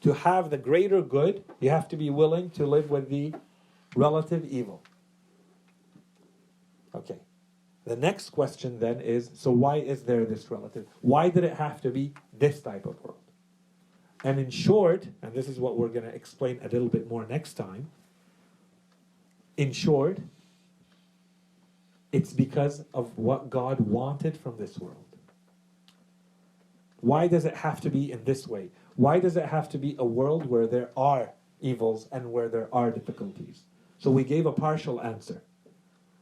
To have the greater good, you have to be willing to live with the relative evil. Okay. The next question then is so why is there this relative? Why did it have to be this type of world? And in short, and this is what we're going to explain a little bit more next time, in short, it's because of what God wanted from this world. Why does it have to be in this way? Why does it have to be a world where there are evils and where there are difficulties? So we gave a partial answer.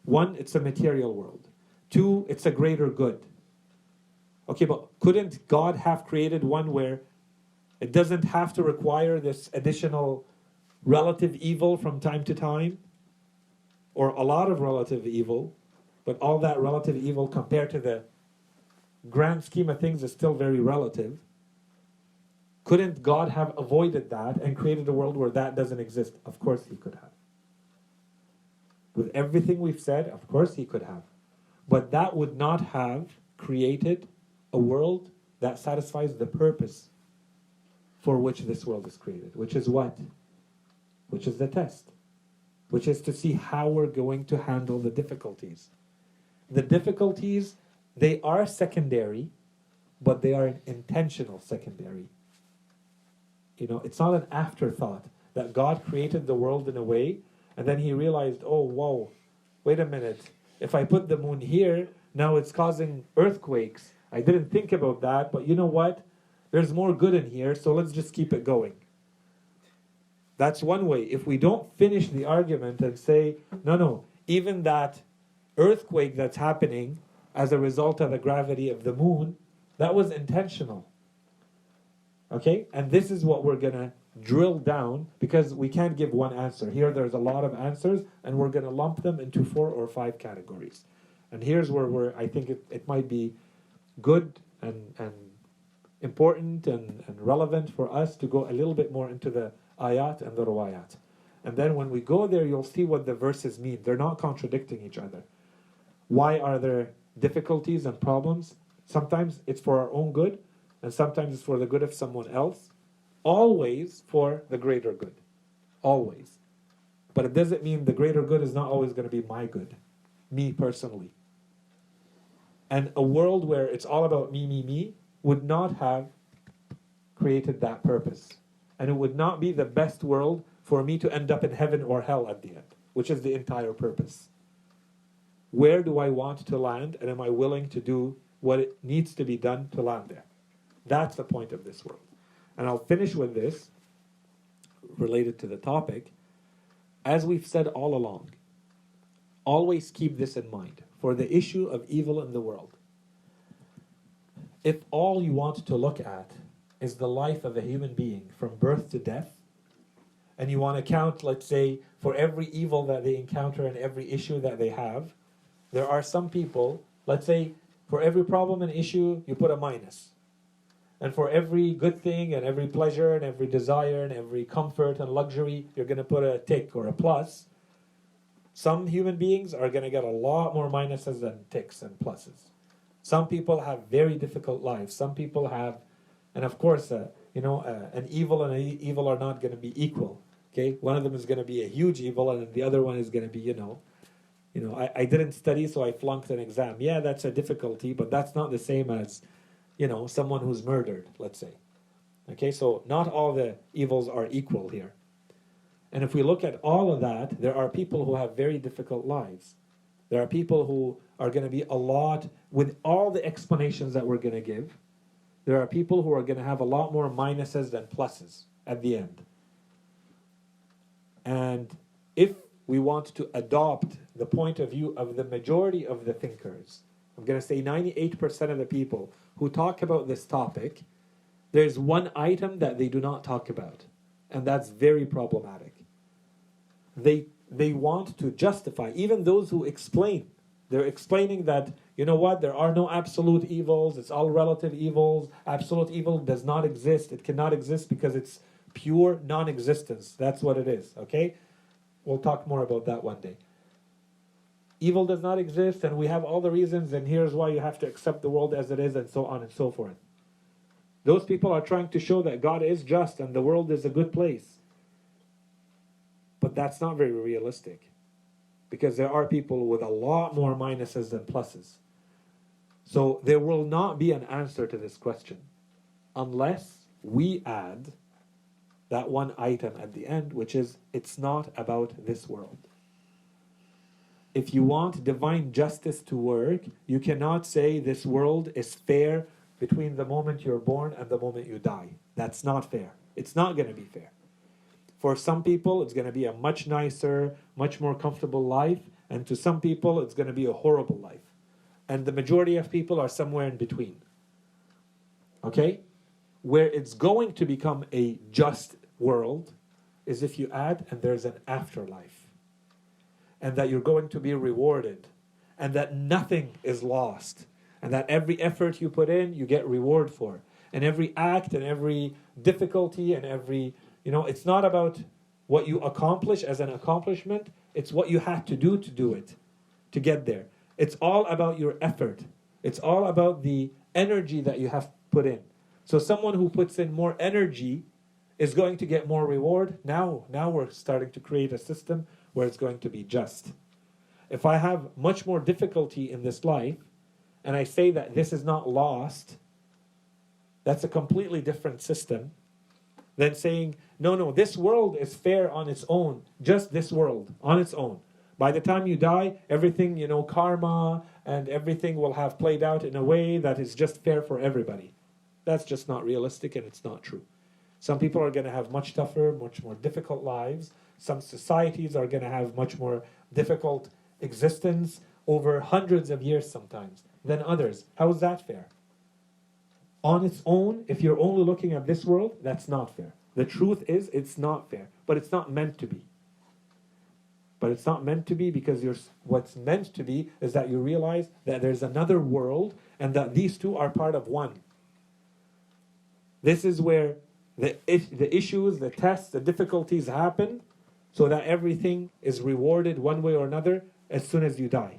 One, it's a material world. Two, it's a greater good. Okay, but couldn't God have created one where it doesn't have to require this additional relative evil from time to time? Or a lot of relative evil, but all that relative evil compared to the grand scheme of things is still very relative. Couldn't God have avoided that and created a world where that doesn't exist? Of course, He could have. With everything we've said, of course, He could have. But that would not have created a world that satisfies the purpose for which this world is created, which is what? Which is the test, which is to see how we're going to handle the difficulties the difficulties, they are secondary, but they are an intentional secondary. You know, it's not an afterthought that God created the world in a way and then he realized, oh, whoa, wait a minute. If I put the moon here, now it's causing earthquakes. I didn't think about that, but you know what? There's more good in here, so let's just keep it going. That's one way. If we don't finish the argument and say, no, no, even that earthquake that's happening as a result of the gravity of the moon, that was intentional. Okay? And this is what we're going to drill down because we can't give one answer. Here there's a lot of answers and we're going to lump them into four or five categories. And here's where we're, I think it, it might be good and, and important and, and relevant for us to go a little bit more into the ayat and the ruwayat. And then when we go there, you'll see what the verses mean. They're not contradicting each other. Why are there difficulties and problems? Sometimes it's for our own good, and sometimes it's for the good of someone else. Always for the greater good. Always. But it doesn't mean the greater good is not always going to be my good, me personally. And a world where it's all about me, me, me would not have created that purpose. And it would not be the best world for me to end up in heaven or hell at the end, which is the entire purpose. where do I want to land and am I willing to do what it needs to be done to land there? That's the point of this world. And I'll finish with this related to the topic. As we've said all along, always keep this in mind for the issue of evil in the world. If all you want to look at is the life of a human being from birth to death, and you want to count, let's say, for every evil that they encounter and every issue that they have, there are some people, let's say, for every problem and issue, you put a minus. And for every good thing and every pleasure and every desire and every comfort and luxury, you're going to put a tick or a plus. Some human beings are going to get a lot more minuses than ticks and pluses. Some people have very difficult lives. Some people have, and of course, uh, you know, uh, an evil and an evil are not going to be equal. Okay, one of them is going to be a huge evil, and the other one is going to be, you know, you know, I, I didn't study, so I flunked an exam. Yeah, that's a difficulty, but that's not the same as, you know, someone who's murdered, let's say. Okay, so not all the evils are equal here. And if we look at all of that, there are people who have very difficult lives. There are people who are going to be a lot, with all the explanations that we're going to give, there are people who are going to have a lot more minuses than pluses at the end. And if we want to adopt the point of view of the majority of the thinkers, I'm going to say 98% of the people who talk about this topic, there's one item that they do not talk about, and that's very problematic. They they want to justify even those who explain. They're explaining that you know what there are no absolute evils. It's all relative evils. Absolute evil does not exist. It cannot exist because it's pure non-existence. That's what it is. Okay, we'll talk more about that one day. Evil does not exist, and we have all the reasons, and here's why you have to accept the world as it is, and so on and so forth. Those people are trying to show that God is just and the world is a good place. But that's not very realistic because there are people with a lot more minuses than pluses. So there will not be an answer to this question unless we add that one item at the end, which is it's not about this world. If you want divine justice to work, you cannot say this world is fair between the moment you're born and the moment you die. That's not fair. It's not going to be fair. For some people, it's going to be a much nicer, much more comfortable life, and to some people, it's going to be a horrible life. And the majority of people are somewhere in between. Okay? Where it's going to become a just world is if you add, and there's an afterlife, and that you're going to be rewarded, and that nothing is lost, and that every effort you put in, you get reward for, and every act and every difficulty and every you know, it's not about what you accomplish as an accomplishment, it's what you had to do to do it, to get there. It's all about your effort, it's all about the energy that you have put in. So, someone who puts in more energy is going to get more reward. Now, now we're starting to create a system where it's going to be just. If I have much more difficulty in this life, and I say that this is not lost, that's a completely different system than saying, no, no, this world is fair on its own, just this world on its own. By the time you die, everything, you know, karma and everything will have played out in a way that is just fair for everybody. That's just not realistic and it's not true. Some people are going to have much tougher, much more difficult lives. Some societies are going to have much more difficult existence over hundreds of years sometimes than others. How is that fair? On its own, if you're only looking at this world, that's not fair. The truth is, it's not fair, but it's not meant to be. But it's not meant to be because you're, what's meant to be is that you realize that there's another world and that these two are part of one. This is where the, the issues, the tests, the difficulties happen so that everything is rewarded one way or another as soon as you die.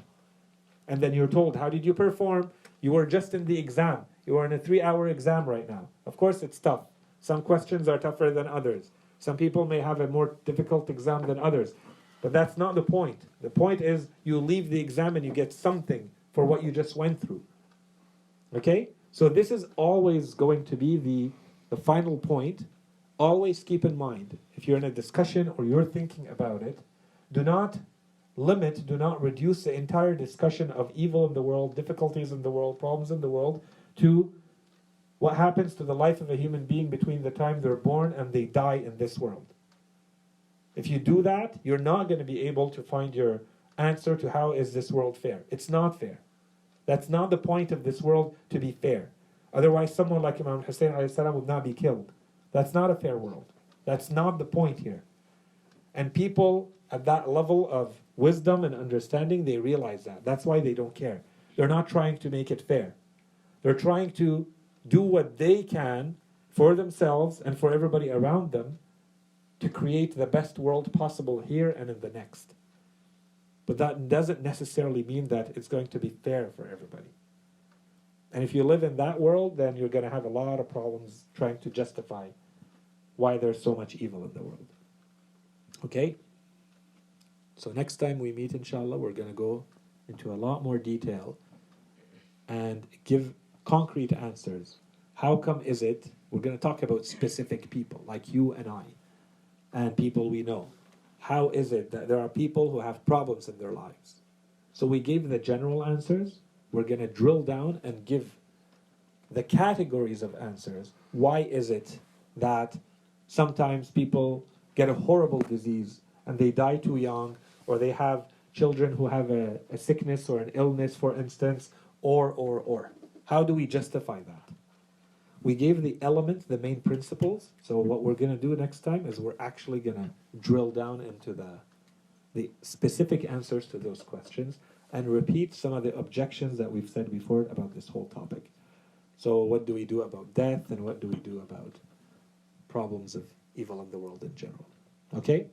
And then you're told, How did you perform? You were just in the exam. You are in a three hour exam right now. Of course, it's tough. Some questions are tougher than others. Some people may have a more difficult exam than others. But that's not the point. The point is you leave the exam and you get something for what you just went through. Okay? So this is always going to be the, the final point. Always keep in mind, if you're in a discussion or you're thinking about it, do not limit, do not reduce the entire discussion of evil in the world, difficulties in the world, problems in the world to what happens to the life of a human being between the time they're born and they die in this world. If you do that, you're not going to be able to find your answer to how is this world fair. It's not fair. That's not the point of this world to be fair. Otherwise, someone like Imam Hussein would not be killed. That's not a fair world. That's not the point here. And people at that level of wisdom and understanding, they realize that. That's why they don't care. They're not trying to make it fair. They're trying to do what they can for themselves and for everybody around them to create the best world possible here and in the next. But that doesn't necessarily mean that it's going to be fair for everybody. And if you live in that world, then you're going to have a lot of problems trying to justify why there's so much evil in the world. Okay? So next time we meet, inshallah, we're going to go into a lot more detail and give concrete answers. How come is it? We're going to talk about specific people like you and I and people we know. How is it that there are people who have problems in their lives? So we gave the general answers. We're going to drill down and give the categories of answers. Why is it that sometimes people get a horrible disease and they die too young, or they have children who have a, a sickness or an illness, for instance, or, or, or? How do we justify that? We gave the elements, the main principles. So what we're going to do next time is we're actually going to drill down into the the specific answers to those questions and repeat some of the objections that we've said before about this whole topic. So what do we do about death and what do we do about problems of evil in the world in general? Okay?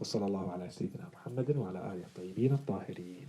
وصلى الله على سيدنا محمد وعلى آله الطيبين الطاهرين